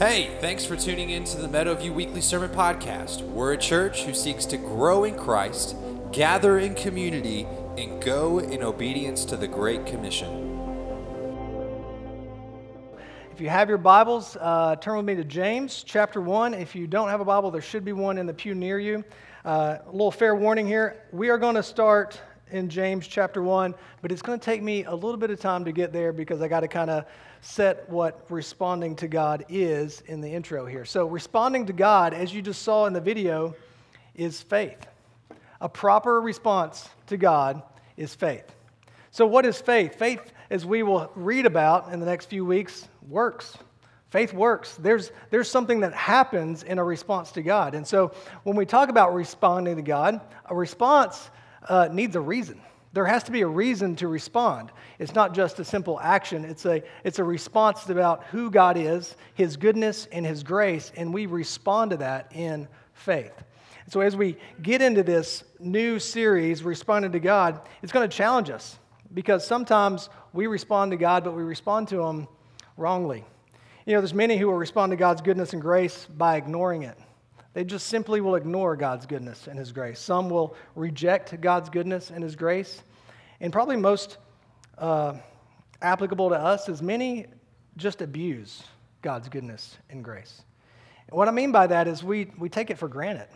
Hey, thanks for tuning in to the Meadowview Weekly Sermon Podcast. We're a church who seeks to grow in Christ, gather in community, and go in obedience to the Great Commission. If you have your Bibles, uh, turn with me to James chapter 1. If you don't have a Bible, there should be one in the pew near you. Uh, a little fair warning here. We are going to start in James chapter 1, but it's going to take me a little bit of time to get there because I got to kind of set what responding to God is in the intro here. So, responding to God, as you just saw in the video, is faith. A proper response to God is faith. So, what is faith? Faith, as we will read about in the next few weeks, works. Faith works. There's, there's something that happens in a response to God. And so, when we talk about responding to God, a response uh, needs a reason. There has to be a reason to respond. It's not just a simple action, it's a, it's a response about who God is, His goodness, and His grace, and we respond to that in faith. So, as we get into this new series, Responding to God, it's going to challenge us because sometimes we respond to God, but we respond to Him wrongly. You know, there's many who will respond to God's goodness and grace by ignoring it. They just simply will ignore God's goodness and His grace. Some will reject God's goodness and His grace. And probably most uh, applicable to us is many just abuse God's goodness and grace. And what I mean by that is we, we take it for granted.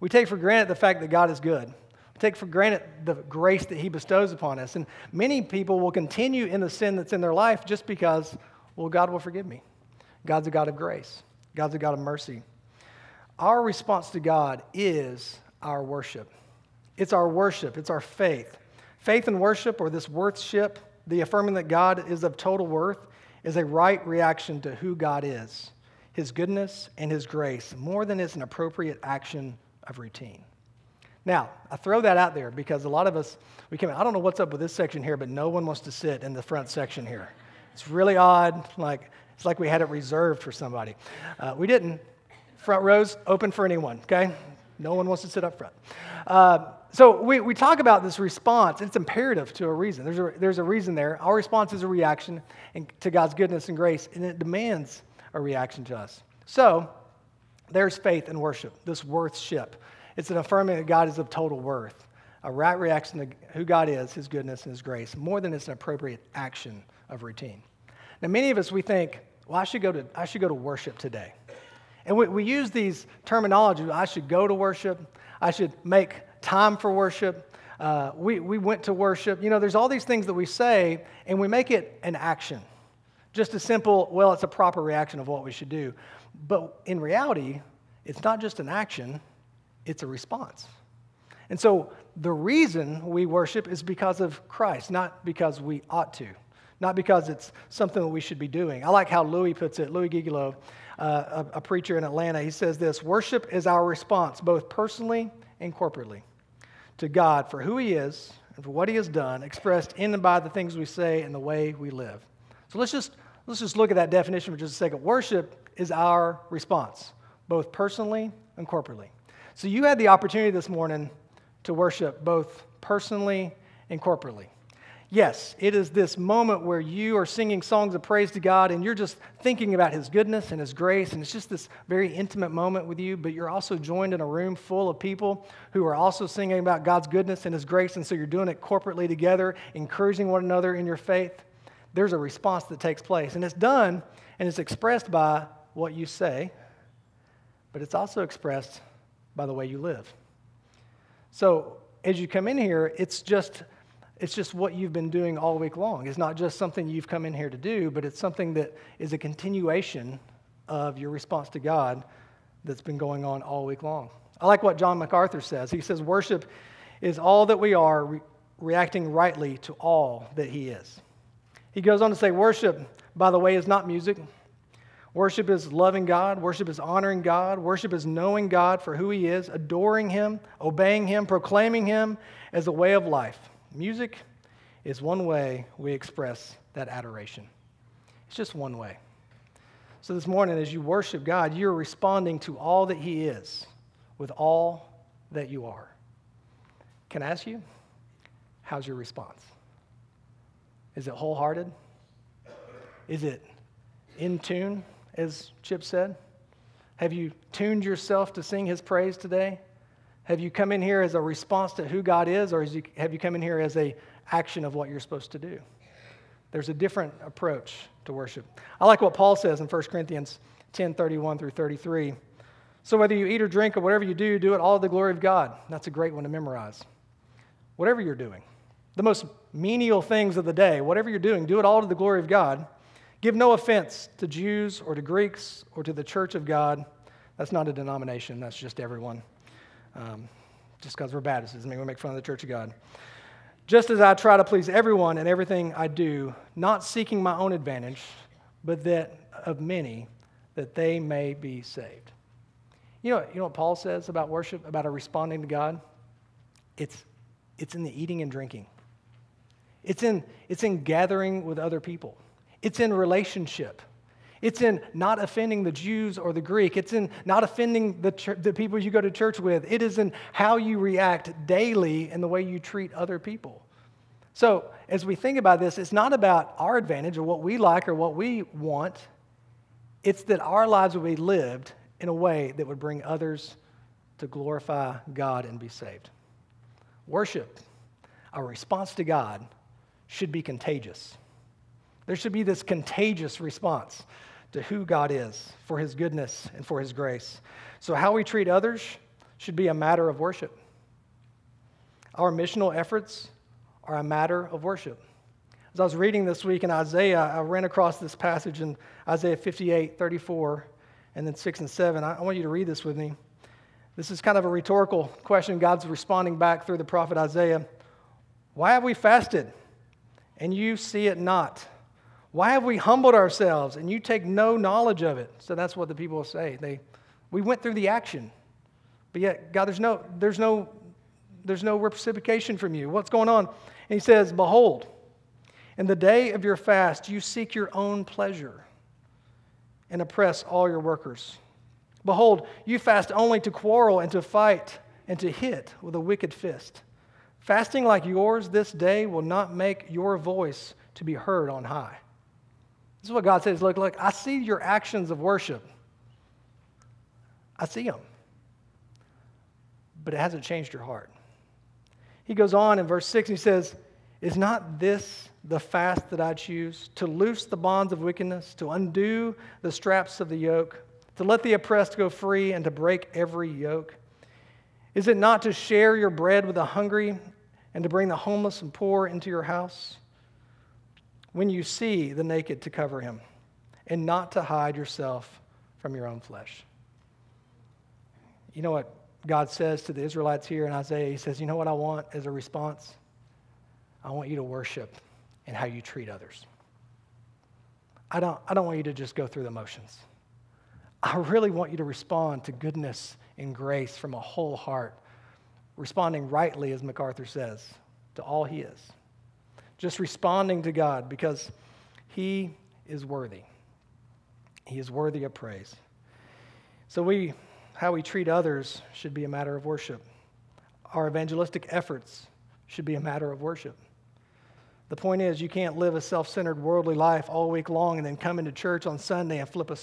We take for granted the fact that God is good. We take for granted the grace that He bestows upon us. And many people will continue in the sin that's in their life just because, well, God will forgive me. God's a God of grace, God's a God of mercy. Our response to God is our worship. It's our worship, it's our faith. Faith and worship, or this worthship, the affirming that God is of total worth, is a right reaction to who God is, His goodness and His grace, more than it's an appropriate action of routine. Now, I throw that out there because a lot of us, we came, I don't know what's up with this section here, but no one wants to sit in the front section here. It's really odd. Like, it's like we had it reserved for somebody. Uh, we didn't. Front rows open for anyone, okay? No one wants to sit up front. Uh, so we, we talk about this response. It's imperative to a reason. There's a, there's a reason there. Our response is a reaction to God's goodness and grace, and it demands a reaction to us. So there's faith and worship, this worthship. It's an affirming that God is of total worth, a right reaction to who God is, His goodness, and His grace, more than it's an appropriate action of routine. Now, many of us, we think, well, I should go to, I should go to worship today. And we, we use these terminology I should go to worship, I should make time for worship. Uh, we, we went to worship. You know, there's all these things that we say, and we make it an action. Just a simple, well, it's a proper reaction of what we should do. But in reality, it's not just an action, it's a response. And so the reason we worship is because of Christ, not because we ought to, not because it's something that we should be doing. I like how Louis puts it, Louis Giglio uh, a, a preacher in Atlanta. He says this Worship is our response, both personally and corporately, to God for who He is and for what He has done, expressed in and by the things we say and the way we live. So let's just, let's just look at that definition for just a second. Worship is our response, both personally and corporately. So you had the opportunity this morning to worship both personally and corporately. Yes, it is this moment where you are singing songs of praise to God and you're just thinking about His goodness and His grace, and it's just this very intimate moment with you, but you're also joined in a room full of people who are also singing about God's goodness and His grace, and so you're doing it corporately together, encouraging one another in your faith. There's a response that takes place, and it's done and it's expressed by what you say, but it's also expressed by the way you live. So as you come in here, it's just it's just what you've been doing all week long. It's not just something you've come in here to do, but it's something that is a continuation of your response to God that's been going on all week long. I like what John MacArthur says. He says, Worship is all that we are, re- reacting rightly to all that He is. He goes on to say, Worship, by the way, is not music. Worship is loving God. Worship is honoring God. Worship is knowing God for who He is, adoring Him, obeying Him, proclaiming Him as a way of life. Music is one way we express that adoration. It's just one way. So this morning, as you worship God, you're responding to all that He is with all that you are. Can I ask you, how's your response? Is it wholehearted? Is it in tune? as Chip said? Have you tuned yourself to sing his praise today? Have you come in here as a response to who God is, or you, have you come in here as a action of what you're supposed to do? There's a different approach to worship. I like what Paul says in 1 Corinthians 10 31 through 33. So whether you eat or drink or whatever you do, do it all to the glory of God. That's a great one to memorize. Whatever you're doing, the most menial things of the day, whatever you're doing, do it all to the glory of God. Give no offense to Jews or to Greeks or to the church of God. That's not a denomination, that's just everyone. Um, just because we're Baptists doesn't mean we make fun of the church of God. Just as I try to please everyone in everything I do, not seeking my own advantage, but that of many, that they may be saved. You know, you know what Paul says about worship, about responding to God? It's, it's in the eating and drinking. It's in, it's in gathering with other people. It's in relationship. It's in not offending the Jews or the Greek. It's in not offending the, ch- the people you go to church with. It is in how you react daily and the way you treat other people. So, as we think about this, it's not about our advantage or what we like or what we want. It's that our lives will be lived in a way that would bring others to glorify God and be saved. Worship, our response to God, should be contagious. There should be this contagious response to who God is, for his goodness and for his grace. So, how we treat others should be a matter of worship. Our missional efforts are a matter of worship. As I was reading this week in Isaiah, I ran across this passage in Isaiah 58 34 and then 6 and 7. I, want you to read this with me. This is kind of a rhetorical question. God's responding back through the prophet Isaiah. Why have we fasted and you see it not? Why have we humbled ourselves and you take no knowledge of it? So that's what the people say. They, we went through the action, but yet, God, there's no, there's no, there's no reciprocation from you. What's going on? And he says, Behold, in the day of your fast, you seek your own pleasure and oppress all your workers. Behold, you fast only to quarrel and to fight and to hit with a wicked fist. Fasting like yours this day will not make your voice to be heard on high. This is what God says Look, look, I see your actions of worship. I see them. But it hasn't changed your heart. He goes on in verse 6 and he says, Is not this the fast that I choose, to loose the bonds of wickedness, to undo the straps of the yoke, to let the oppressed go free, and to break every yoke? Is it not to share your bread with the hungry and to bring the homeless and poor into your house? When you see the naked, to cover him, and not to hide yourself from your own flesh. You know what God says to the Israelites here in Isaiah? He says, You know what I want as a response? I want you to worship and how you treat others. I don't, I don't want you to just go through the motions. I really want you to respond to goodness and grace from a whole heart, responding rightly, as MacArthur says, to all he is. Just responding to God because he is worthy. He is worthy of praise. So we how we treat others should be a matter of worship. Our evangelistic efforts should be a matter of worship. The point is, you can't live a self centered worldly life all week long and then come into church on Sunday and flip a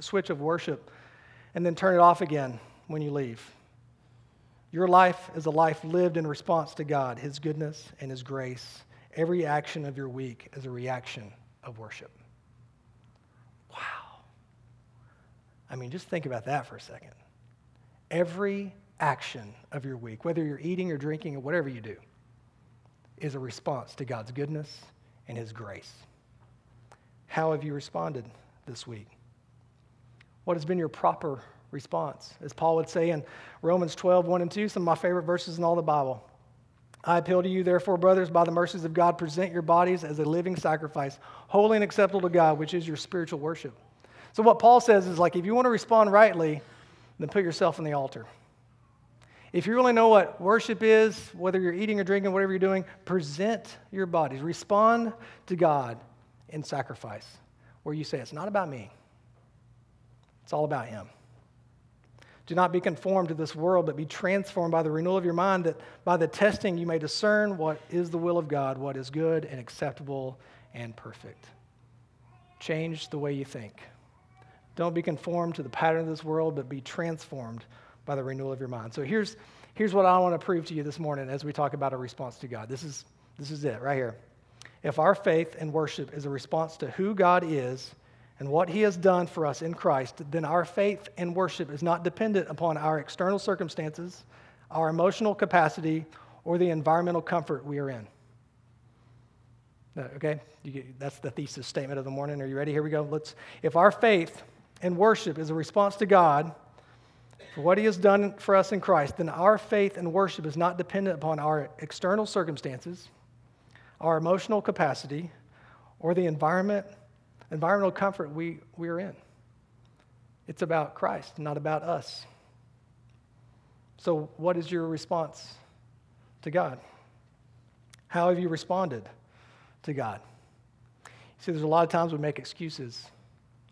switch of worship and then turn it off again when you leave. Your life is a life lived in response to God, His goodness and His grace. Every action of your week is a reaction of worship. Wow. I mean, just think about that for a second. Every action of your week, whether you're eating or drinking or whatever you do, is a response to God's goodness and His grace. How have you responded this week? What has been your proper response? As Paul would say in Romans 12, 1 and 2, some of my favorite verses in all the Bible. I appeal to you, therefore, brothers, by the mercies of God, present your bodies as a living sacrifice, holy and acceptable to God, which is your spiritual worship. So, what Paul says is like, if you want to respond rightly, then put yourself on the altar. If you really know what worship is, whether you're eating or drinking, whatever you're doing, present your bodies. Respond to God in sacrifice, where you say, It's not about me, it's all about Him. Do not be conformed to this world, but be transformed by the renewal of your mind, that by the testing you may discern what is the will of God, what is good and acceptable and perfect. Change the way you think. Don't be conformed to the pattern of this world, but be transformed by the renewal of your mind. So here's, here's what I want to prove to you this morning as we talk about a response to God. This is, this is it right here. If our faith and worship is a response to who God is and what He has done for us in Christ, then our faith and worship is not dependent upon our external circumstances, our emotional capacity, or the environmental comfort we are in. Uh, okay, that's the thesis statement of the morning. Are you ready? Here we go. Let's. If our faith and worship is a response to God for what He has done for us in Christ, then our faith and worship is not dependent upon our external circumstances, our emotional capacity, or the environment, environmental comfort we, we are in. It's about Christ, not about us. So, what is your response to God? How have you responded to God? See, there's a lot of times we make excuses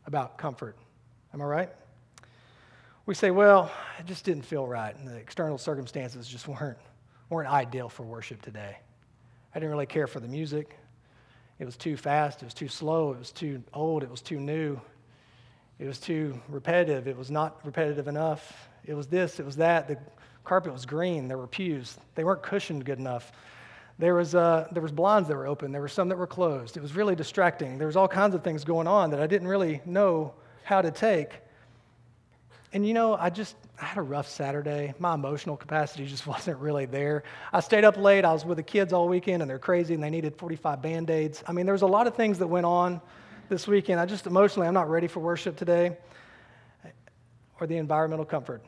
about comfort. Am I right? We say, well, it just didn't feel right, and the external circumstances just weren't, weren't ideal for worship today. I didn't really care for the music. It was too fast, it was too slow, it was too old, it was too new, it was too repetitive, it was not repetitive enough. It was this, it was that. The carpet was green, there were pews, they weren't cushioned good enough. There was, uh, there was blinds that were open, there were some that were closed. It was really distracting. There was all kinds of things going on that I didn't really know how to take. And you know, I just I had a rough Saturday. My emotional capacity just wasn't really there. I stayed up late. I was with the kids all weekend, and they're crazy, and they needed 45 band aids. I mean, there was a lot of things that went on this weekend. I just emotionally, I'm not ready for worship today, or the environmental comfort.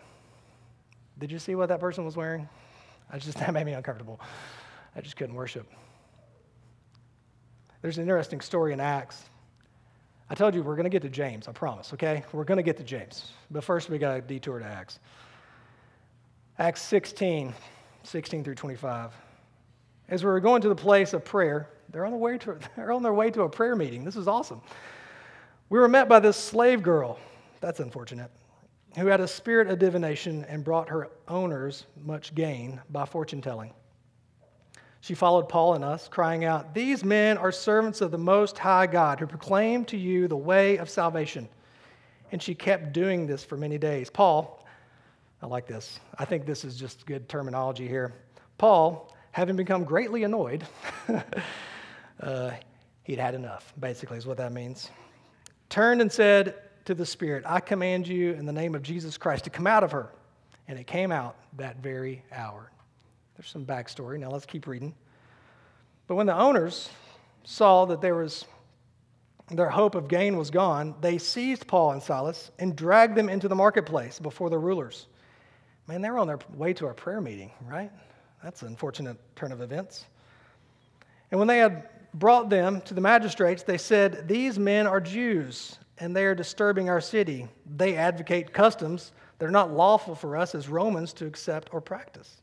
Did you see what that person was wearing? I just that made me uncomfortable. I just couldn't worship. There's an interesting story in Acts I told you we're going to get to James, I promise, okay? We're going to get to James. But first, we got to detour to Acts. Acts 16, 16 through 25. As we were going to the place of prayer, they're on, the way to, they're on their way to a prayer meeting. This is awesome. We were met by this slave girl. That's unfortunate. Who had a spirit of divination and brought her owners much gain by fortune telling. She followed Paul and us, crying out, These men are servants of the Most High God who proclaim to you the way of salvation. And she kept doing this for many days. Paul, I like this. I think this is just good terminology here. Paul, having become greatly annoyed, uh, he'd had enough, basically, is what that means. Turned and said to the Spirit, I command you in the name of Jesus Christ to come out of her. And it came out that very hour. There's some backstory. Now let's keep reading. But when the owners saw that there was their hope of gain was gone, they seized Paul and Silas and dragged them into the marketplace before the rulers. Man, they were on their way to a prayer meeting, right? That's an unfortunate turn of events. And when they had brought them to the magistrates, they said, These men are Jews, and they are disturbing our city. They advocate customs that are not lawful for us as Romans to accept or practice.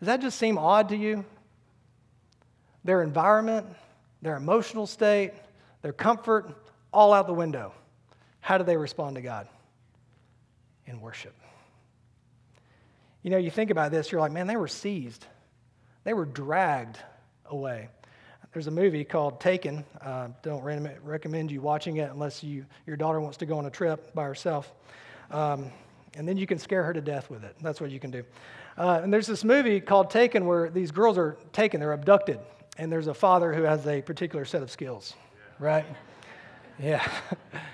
Does that just seem odd to you? Their environment, their emotional state, their comfort, all out the window. How do they respond to God? In worship. You know, you think about this, you're like, man, they were seized, they were dragged away. There's a movie called Taken. Uh, don't re- recommend you watching it unless you, your daughter wants to go on a trip by herself. Um, and then you can scare her to death with it. That's what you can do. Uh, and there's this movie called Taken where these girls are taken, they're abducted, and there's a father who has a particular set of skills, yeah. right? Yeah.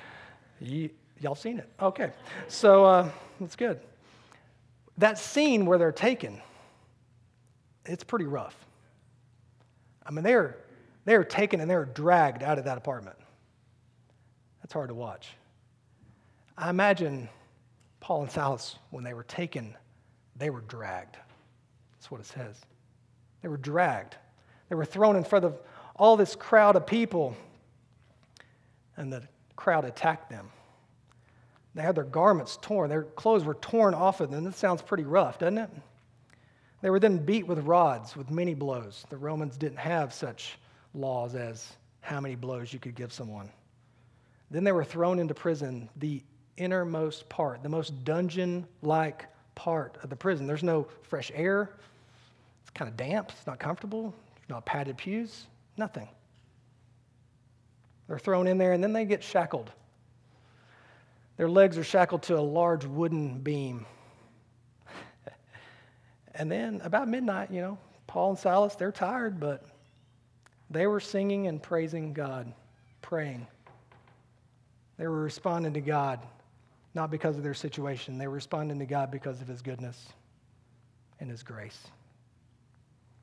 you, all seen it? Okay. So uh, that's good. That scene where they're taken, it's pretty rough. I mean, they're, they're taken and they're dragged out of that apartment. That's hard to watch. I imagine Paul and Silas when they were taken they were dragged. That's what it says. They were dragged. They were thrown in front of all this crowd of people, and the crowd attacked them. They had their garments torn, their clothes were torn off of them. That sounds pretty rough, doesn't it? They were then beat with rods, with many blows. The Romans didn't have such laws as how many blows you could give someone. Then they were thrown into prison, the innermost part, the most dungeon like part of the prison. There's no fresh air. It's kind of damp. It's not comfortable. There's not padded pews. Nothing. They're thrown in there and then they get shackled. Their legs are shackled to a large wooden beam. and then about midnight, you know, Paul and Silas, they're tired, but they were singing and praising God, praying. They were responding to God, not because of their situation. They were responding to God because of His goodness and His grace.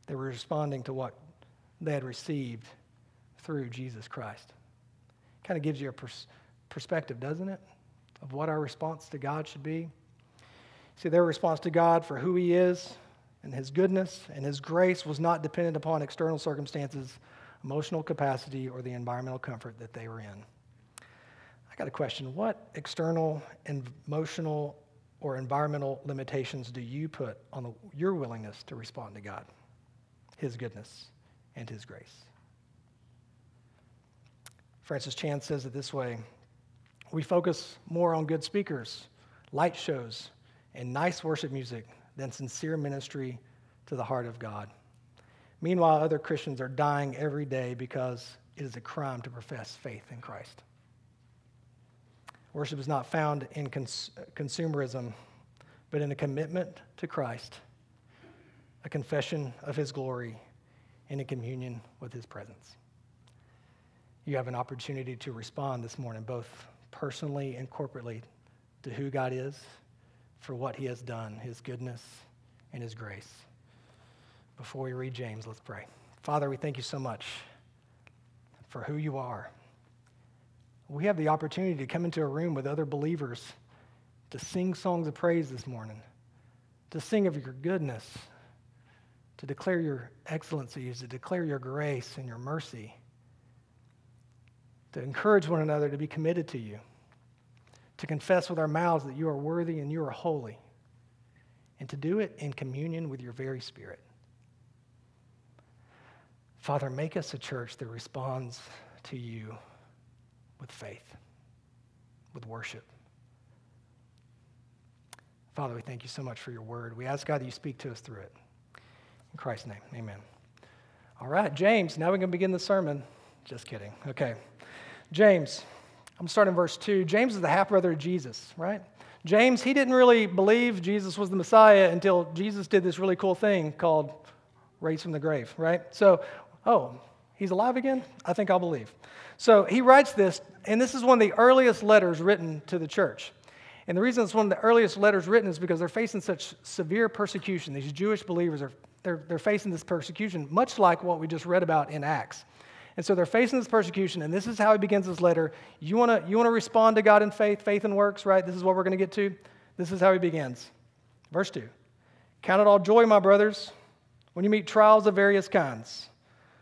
They were responding to what they had received through Jesus Christ. Kind of gives you a pers- perspective, doesn't it, of what our response to God should be. See, their response to God for who He is and His goodness and His grace was not dependent upon external circumstances, emotional capacity, or the environmental comfort that they were in. I got a question. What external, emotional, or environmental limitations do you put on the, your willingness to respond to God, His goodness, and His grace? Francis Chan says it this way We focus more on good speakers, light shows, and nice worship music than sincere ministry to the heart of God. Meanwhile, other Christians are dying every day because it is a crime to profess faith in Christ. Worship is not found in cons- consumerism, but in a commitment to Christ, a confession of his glory, and a communion with his presence. You have an opportunity to respond this morning, both personally and corporately, to who God is, for what he has done, his goodness, and his grace. Before we read James, let's pray. Father, we thank you so much for who you are we have the opportunity to come into a room with other believers to sing songs of praise this morning, to sing of your goodness, to declare your excellencies, to declare your grace and your mercy, to encourage one another to be committed to you, to confess with our mouths that you are worthy and you are holy, and to do it in communion with your very spirit. Father, make us a church that responds to you with faith, with worship. Father, we thank you so much for your word. We ask God that you speak to us through it. In Christ's name, amen. All right, James, now we're going to begin the sermon. Just kidding. Okay. James, I'm starting verse 2. James is the half brother of Jesus, right? James, he didn't really believe Jesus was the Messiah until Jesus did this really cool thing called raise from the grave, right? So, oh, he's alive again? I think I'll believe. So he writes this, and this is one of the earliest letters written to the church. And the reason it's one of the earliest letters written is because they're facing such severe persecution. These Jewish believers are they're, they're facing this persecution, much like what we just read about in Acts. And so they're facing this persecution, and this is how he begins his letter. You want to you wanna respond to God in faith, faith and works, right? This is what we're going to get to. This is how he begins. Verse 2 Count it all joy, my brothers, when you meet trials of various kinds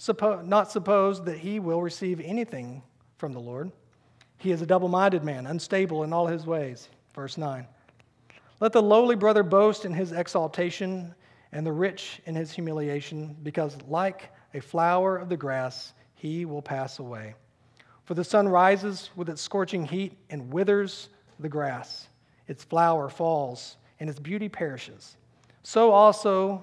suppo- not suppose that he will receive anything from the Lord. He is a double minded man, unstable in all his ways. Verse 9. Let the lowly brother boast in his exaltation, and the rich in his humiliation, because like a flower of the grass, he will pass away. For the sun rises with its scorching heat and withers the grass. Its flower falls, and its beauty perishes. So also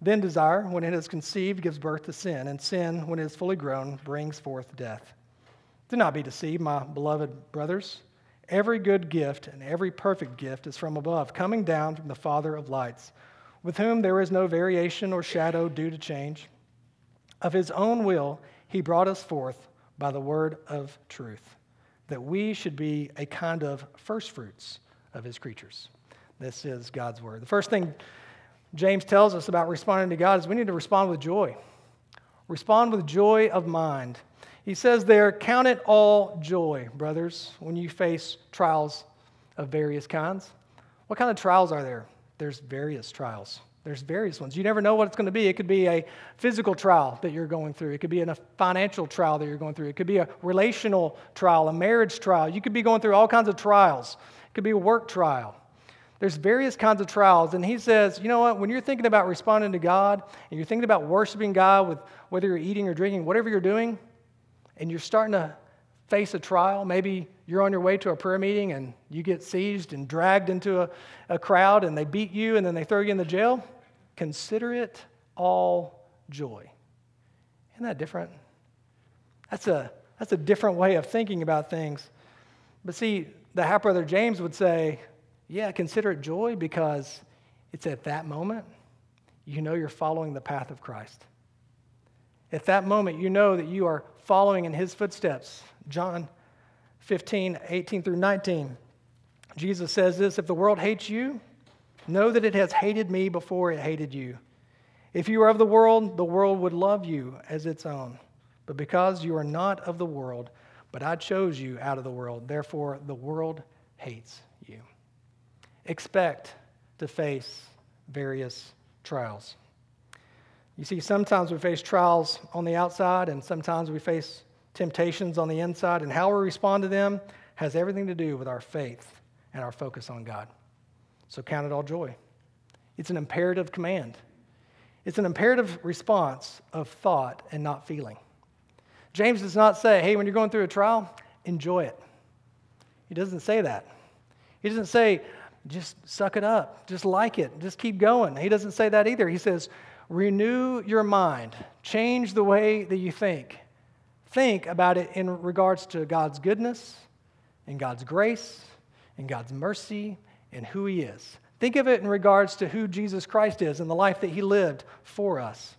Then desire, when it is conceived, gives birth to sin, and sin, when it is fully grown, brings forth death. Do not be deceived, my beloved brothers. Every good gift and every perfect gift is from above, coming down from the Father of lights, with whom there is no variation or shadow due to change. Of his own will, he brought us forth by the word of truth, that we should be a kind of firstfruits of his creatures. This is God's word. The first thing James tells us about responding to God is we need to respond with joy. Respond with joy of mind. He says there, count it all joy, brothers, when you face trials of various kinds. What kind of trials are there? There's various trials. There's various ones. You never know what it's going to be. It could be a physical trial that you're going through. It could be a financial trial that you're going through. It could be a relational trial, a marriage trial. You could be going through all kinds of trials. It could be a work trial. There's various kinds of trials. And he says, you know what? When you're thinking about responding to God and you're thinking about worshiping God with whether you're eating or drinking, whatever you're doing, and you're starting to face a trial, maybe you're on your way to a prayer meeting and you get seized and dragged into a, a crowd and they beat you and then they throw you in the jail, consider it all joy. Isn't that different? That's a, that's a different way of thinking about things. But see, the half brother James would say, yeah, consider it joy because it's at that moment you know you're following the path of Christ. At that moment, you know that you are following in his footsteps. John 15, 18 through 19. Jesus says this If the world hates you, know that it has hated me before it hated you. If you are of the world, the world would love you as its own. But because you are not of the world, but I chose you out of the world, therefore the world hates expect to face various trials. You see, sometimes we face trials on the outside, and sometimes we face temptations on the inside, and how we respond to them has everything to do with our faith and our focus on God. So count it all joy. It's an imperative command, it's an imperative response of thought and not feeling. James does not say, hey, when you're going through a trial, enjoy it. He doesn't say that. He doesn't say, just suck it up. Just like it. Just keep going. He doesn't say that either. He says, renew your mind. Change the way that you think. Think about it in regards to God's goodness and God's grace and God's mercy and who He is. Think of it in regards to who Jesus Christ is and the life that He lived for us.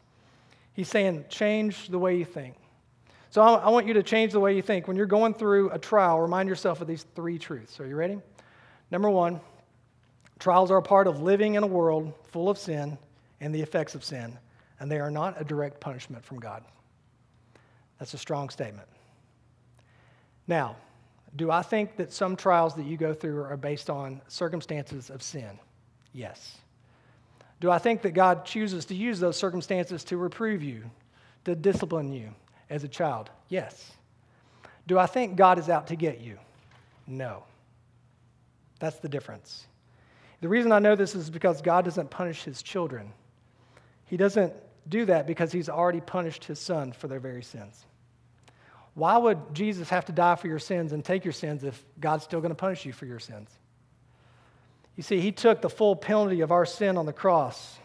He's saying, change the way you think. So I want you to change the way you think. When you're going through a trial, remind yourself of these three truths. Are you ready? Number one, Trials are a part of living in a world full of sin and the effects of sin, and they are not a direct punishment from God. That's a strong statement. Now, do I think that some trials that you go through are based on circumstances of sin? Yes. Do I think that God chooses to use those circumstances to reprove you, to discipline you as a child? Yes. Do I think God is out to get you? No. That's the difference. The reason I know this is because God doesn't punish his children. He doesn't do that because he's already punished his son for their very sins. Why would Jesus have to die for your sins and take your sins if God's still going to punish you for your sins? You see, he took the full penalty of our sin on the cross,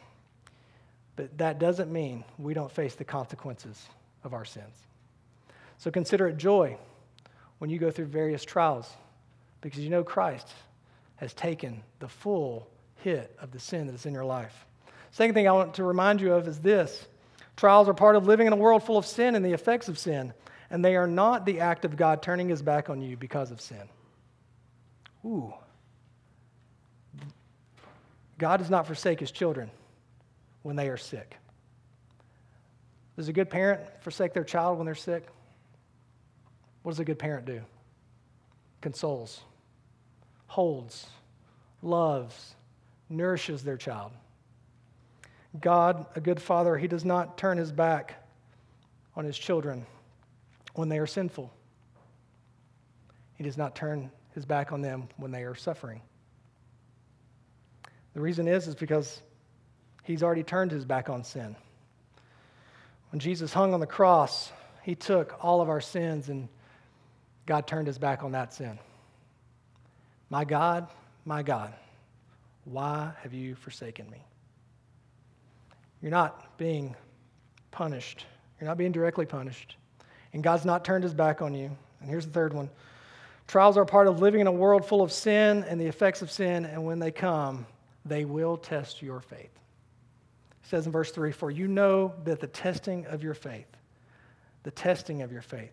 but that doesn't mean we don't face the consequences of our sins. So consider it joy when you go through various trials because you know Christ has taken the full hit of the sin that is in your life. Second thing I want to remind you of is this trials are part of living in a world full of sin and the effects of sin, and they are not the act of God turning his back on you because of sin. Ooh. God does not forsake his children when they are sick. Does a good parent forsake their child when they're sick? What does a good parent do? Consoles holds, loves, nourishes their child. God, a good father, he does not turn his back on his children when they are sinful. He does not turn his back on them when they are suffering. The reason is is because he's already turned his back on sin. When Jesus hung on the cross, he took all of our sins and God turned his back on that sin. My God, my God, why have you forsaken me? you're not being punished. You're not being directly punished. And God's not turned his back on you. And here's the third one trials are part of living in a world full of sin and the effects of sin, and when they come, they will test your faith. It says in verse 3 For you know that the testing of your faith, the testing of your faith,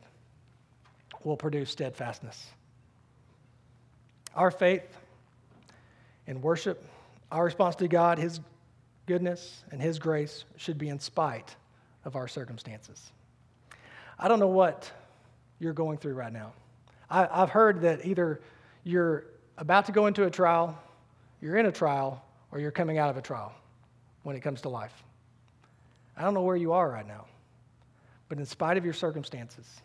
will produce steadfastness. Our faith and worship, our response to God, His goodness and His grace should be in spite of our circumstances. I don't know what you're going through right now. I, have heard that either you're about to go into a trial, you're in a trial, or you're coming out of a trial when it comes to life. I don't know where you are right now, but in spite of your circumstances,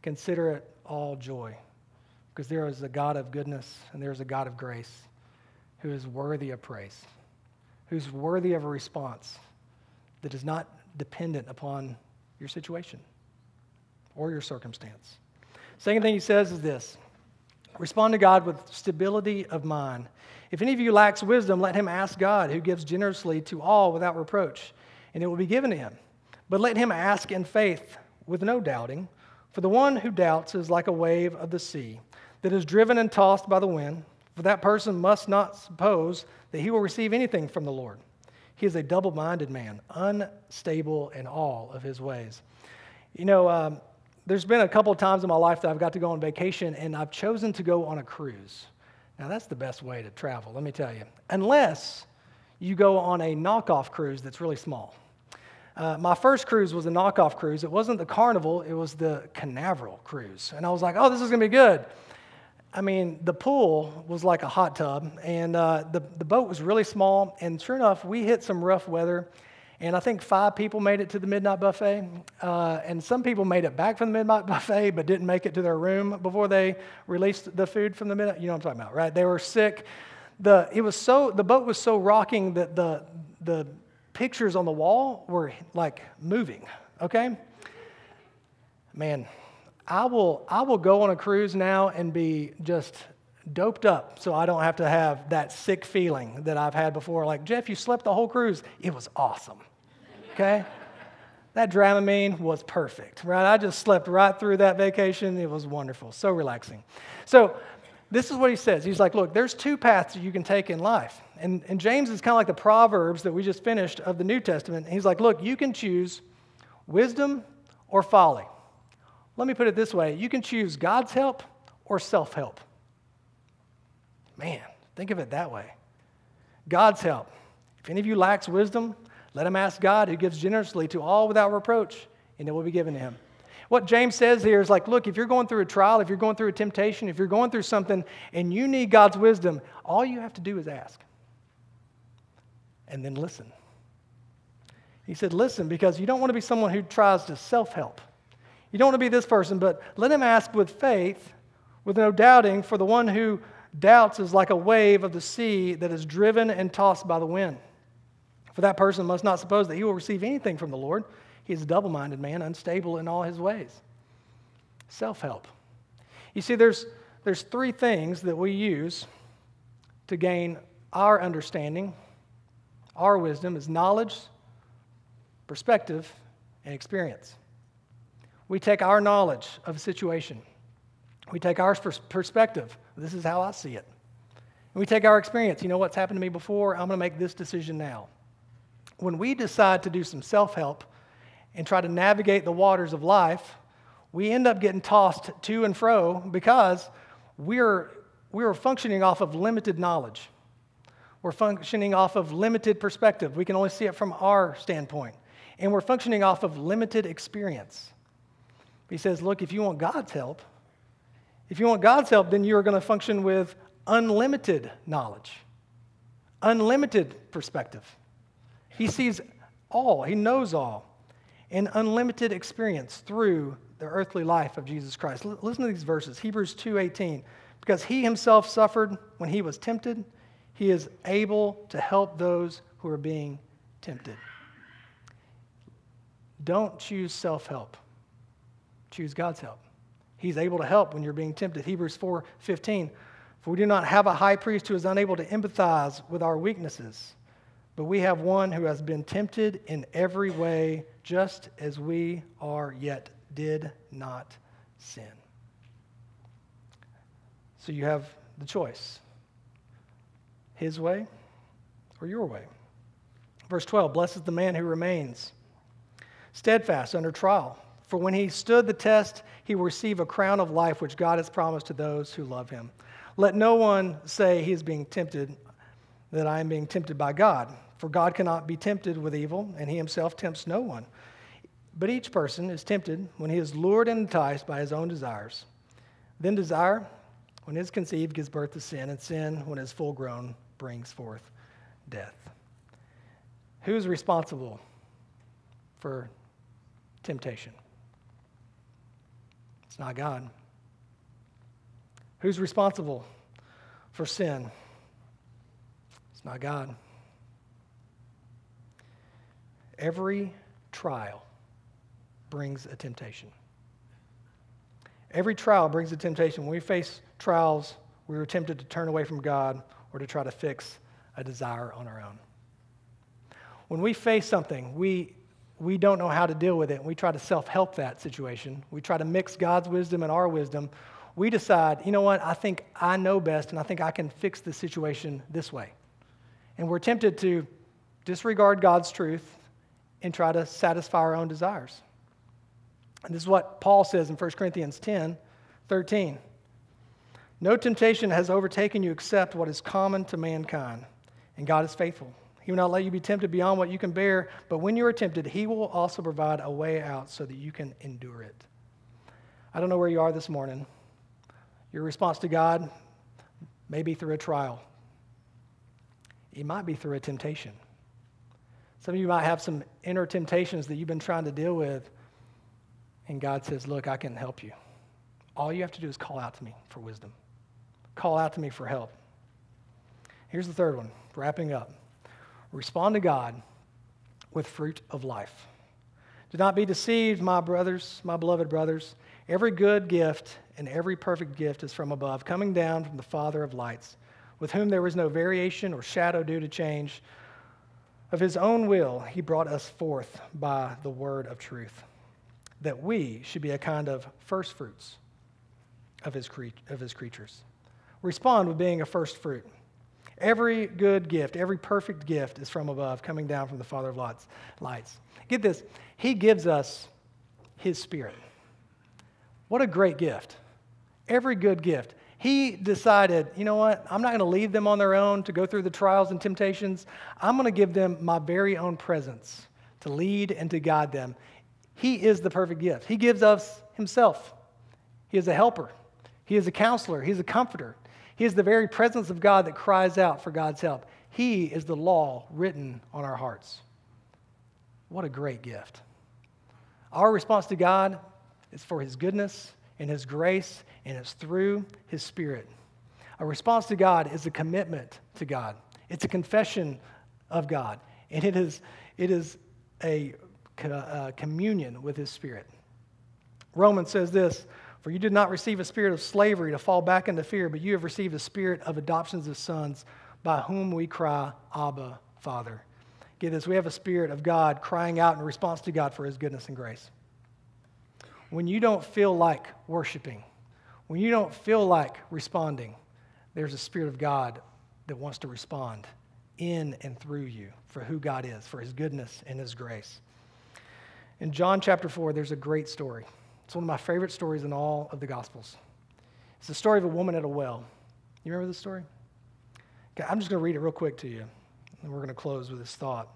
consider it all joy because there is a God of goodness and there is a God of grace who is worthy of praise, who's worthy of a response that is not dependent upon your situation or your circumstance. Second thing he says is this respond to God with stability of mind. If any of you lacks wisdom, let him ask God, who gives generously to all without reproach, and it will be given to him. But let him ask in faith with no doubting, for the one who doubts is like a wave of the sea that is driven and tossed by the wind. For that person must not suppose that he will receive anything from the Lord. He is a double minded man, unstable in all of his ways. You know, um, there's been a couple of times in my life that I've got to go on vacation and I've chosen to go on a cruise. Now, that's the best way to travel, let me tell you, unless you go on a knockoff cruise that's really small. Uh, my first cruise was a knockoff cruise. It wasn't the Carnival, it was the Canaveral cruise. And I was like, oh, this is going to be good. I mean, the pool was like a hot tub, and uh, the, the boat was really small. And sure enough, we hit some rough weather. And I think five people made it to the midnight buffet. Uh, and some people made it back from the midnight buffet, but didn't make it to their room before they released the food from the midnight. You know what I'm talking about, right? They were sick. The, it was so, the boat was so rocking that the, the pictures on the wall were like moving, okay? Man, I will, I will go on a cruise now and be just doped up so I don't have to have that sick feeling that I've had before. Like, Jeff, you slept the whole cruise. It was awesome. Okay? that Dramamine was perfect, right? I just slept right through that vacation. It was wonderful, so relaxing. So, this is what he says. He's like, look, there's two paths that you can take in life. And, and James is kind of like the Proverbs that we just finished of the New Testament. He's like, look, you can choose wisdom or folly. Let me put it this way you can choose God's help or self help. Man, think of it that way. God's help. If any of you lacks wisdom, let him ask God, who gives generously to all without reproach, and it will be given to him. What James says here is like, look, if you're going through a trial, if you're going through a temptation, if you're going through something and you need God's wisdom, all you have to do is ask. And then listen. He said, listen, because you don't want to be someone who tries to self help. You don't want to be this person, but let him ask with faith, with no doubting, for the one who doubts is like a wave of the sea that is driven and tossed by the wind. For that person must not suppose that he will receive anything from the Lord. He is a double minded man, unstable in all his ways. Self help. You see, there's, there's three things that we use to gain our understanding, our wisdom is knowledge, perspective, and experience. We take our knowledge of a situation, we take our perspective. This is how I see it. And we take our experience. You know what's happened to me before? I'm going to make this decision now. When we decide to do some self help and try to navigate the waters of life, we end up getting tossed to and fro because we're, we're functioning off of limited knowledge. We're functioning off of limited perspective. We can only see it from our standpoint. And we're functioning off of limited experience. He says, look, if you want God's help, if you want God's help, then you are going to function with unlimited knowledge, unlimited perspective. He sees all, he knows all, and unlimited experience through the earthly life of Jesus Christ. L- listen to these verses Hebrews 2:18. Because he himself suffered when he was tempted, he is able to help those who are being tempted. Don't choose self help choose God's help. He's able to help when you're being tempted. Hebrews 4 15. For we do not have a high priest who is unable to empathize with our weaknesses, But we have one who has been tempted in every way, just as we are, yet did not sin. So you have the choice his way or your way. Verse 12 Blessed the man who remains steadfast under trial. For when he stood the test, he will receive a crown of life which God has promised to those who love him. Let no one say he is being tempted, that I am being tempted by God. For God cannot be tempted with evil, and he himself tempts no one. But each person is tempted when he is lured and enticed by his own desires. Then desire, when it is conceived, gives birth to sin, and sin, when it is full grown, brings forth death. Who's responsible for temptation? It's not God. Who's responsible for sin? It's not God. Every trial brings a temptation. Every trial brings a temptation. When we face trials, we are tempted to turn away from God or to try to fix a desire on our own. When we face something, we, we don't know how to deal with it, we try to self help that situation. We try to mix God's wisdom and our wisdom. We decide, you know what, I think I know best, and I think I can fix the situation this way. And we're tempted to disregard God's truth and try to satisfy our own desires. And this is what Paul says in 1 Corinthians 10 13. No temptation has overtaken you except what is common to mankind, and God is faithful. He will not let you be tempted beyond what you can bear, but when you are tempted, He will also provide a way out so that you can endure it. I don't know where you are this morning. Your response to God may be through a trial, it might be through a temptation. Some of you might have some inner temptations that you've been trying to deal with, and God says, Look, I can help you. All you have to do is call out to me for wisdom, call out to me for help. Here's the third one, wrapping up. Respond to God with fruit of life. Do not be deceived, my brothers, my beloved brothers. Every good gift and every perfect gift is from above, coming down from the Father of lights, with whom there is no variation or shadow due to change. Of his own will, he brought us forth by the word of truth that we should be a kind of first fruits of his, cre- of his creatures. Respond with being a first fruit. Every good gift, every perfect gift is from above, coming down from the Father of lots, lights. Get this, he gives us his spirit. What a great gift. Every good gift. He decided, you know what? I'm not going to leave them on their own to go through the trials and temptations. I'm going to give them my very own presence to lead and to guide them. He is the perfect gift. He gives us Himself. He is a helper, He is a counselor, He is a comforter. He is the very presence of God that cries out for God's help. He is the law written on our hearts. What a great gift. Our response to God is for His goodness and His grace, and it's through His Spirit. Our response to God is a commitment to God, it's a confession of God, and it is, it is a uh, communion with his spirit. Romans says this For you did not receive a spirit of slavery to fall back into fear, but you have received a spirit of adoptions as sons, by whom we cry, Abba, Father. Get this, we have a spirit of God crying out in response to God for his goodness and grace. When you don't feel like worshiping, when you don't feel like responding, there's a spirit of God that wants to respond in and through you for who God is, for his goodness and his grace. In John chapter 4, there's a great story. It's one of my favorite stories in all of the Gospels. It's the story of a woman at a well. You remember this story? Okay, I'm just going to read it real quick to you, and we're going to close with this thought.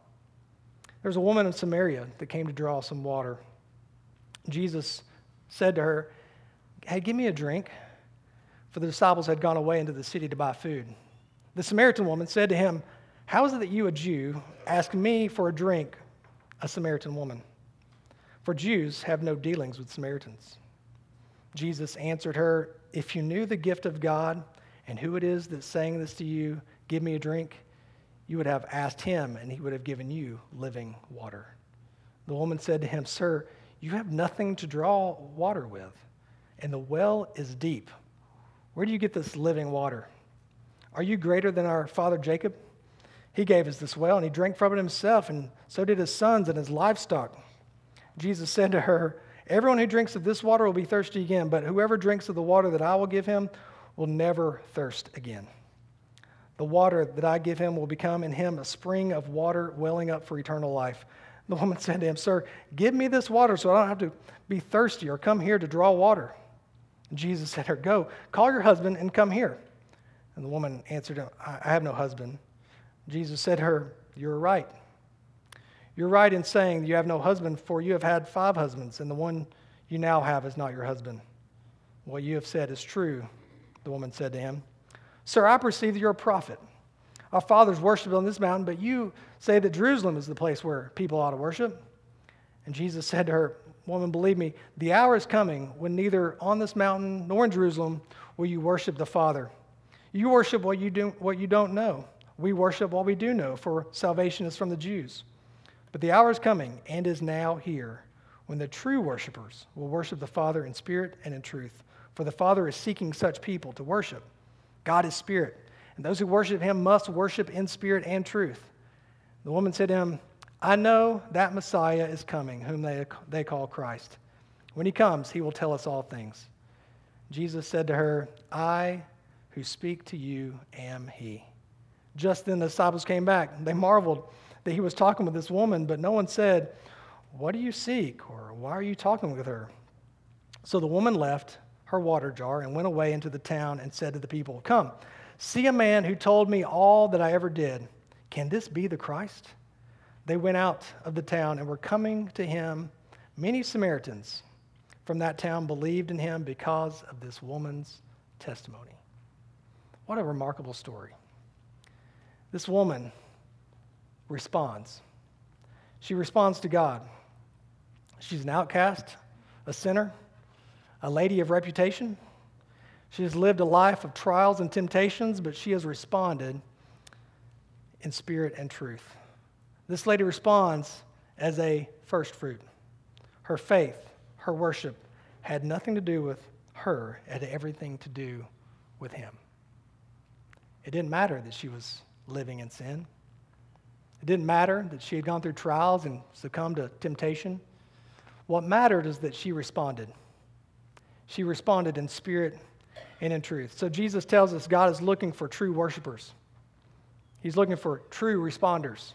There was a woman in Samaria that came to draw some water. Jesus said to her, Hey, give me a drink. For the disciples had gone away into the city to buy food. The Samaritan woman said to him, How is it that you, a Jew, ask me for a drink, a Samaritan woman? For Jews have no dealings with Samaritans. Jesus answered her, If you knew the gift of God and who it is that's saying this to you, give me a drink, you would have asked him, and he would have given you living water. The woman said to him, Sir, you have nothing to draw water with, and the well is deep. Where do you get this living water? Are you greater than our father Jacob? He gave us this well, and he drank from it himself, and so did his sons and his livestock. Jesus said to her, Everyone who drinks of this water will be thirsty again, but whoever drinks of the water that I will give him will never thirst again. The water that I give him will become in him a spring of water welling up for eternal life. The woman said to him, Sir, give me this water so I don't have to be thirsty or come here to draw water. Jesus said to her, Go, call your husband and come here. And the woman answered him, I have no husband. Jesus said to her, You're right. You're right in saying you have no husband, for you have had five husbands, and the one you now have is not your husband. What you have said is true, the woman said to him. Sir, I perceive that you're a prophet. Our fathers worshiped on this mountain, but you say that Jerusalem is the place where people ought to worship. And Jesus said to her, Woman, believe me, the hour is coming when neither on this mountain nor in Jerusalem will you worship the Father. You worship what you, do, what you don't know. We worship what we do know, for salvation is from the Jews. But the hour is coming and is now here when the true worshipers will worship the Father in spirit and in truth. For the Father is seeking such people to worship. God is spirit, and those who worship him must worship in spirit and truth. The woman said to him, I know that Messiah is coming, whom they, they call Christ. When he comes, he will tell us all things. Jesus said to her, I who speak to you am he. Just then the disciples came back. They marveled that he was talking with this woman, but no one said, What do you seek? or Why are you talking with her? So the woman left her water jar and went away into the town and said to the people, Come, see a man who told me all that I ever did. Can this be the Christ? They went out of the town and were coming to him. Many Samaritans from that town believed in him because of this woman's testimony. What a remarkable story. This woman responds. She responds to God. She's an outcast, a sinner, a lady of reputation. She has lived a life of trials and temptations, but she has responded in spirit and truth. This lady responds as a first fruit. Her faith, her worship had nothing to do with her, it had everything to do with him. It didn't matter that she was living in sin. It didn't matter that she had gone through trials and succumbed to temptation. What mattered is that she responded. She responded in spirit and in truth. So Jesus tells us God is looking for true worshipers. He's looking for true responders.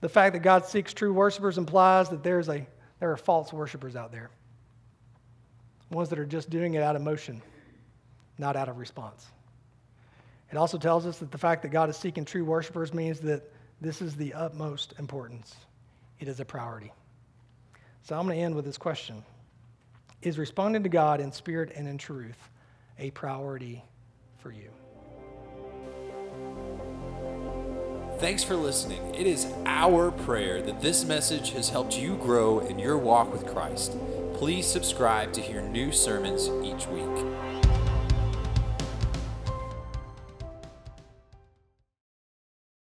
The fact that God seeks true worshipers implies that there's a, there are false worshipers out there. Ones that are just doing it out of motion, not out of response. It also tells us that the fact that God is seeking true worshipers means that this is the utmost importance. It is a priority. So I'm going to end with this question Is responding to God in spirit and in truth a priority for you? Thanks for listening. It is our prayer that this message has helped you grow in your walk with Christ. Please subscribe to hear new sermons each week.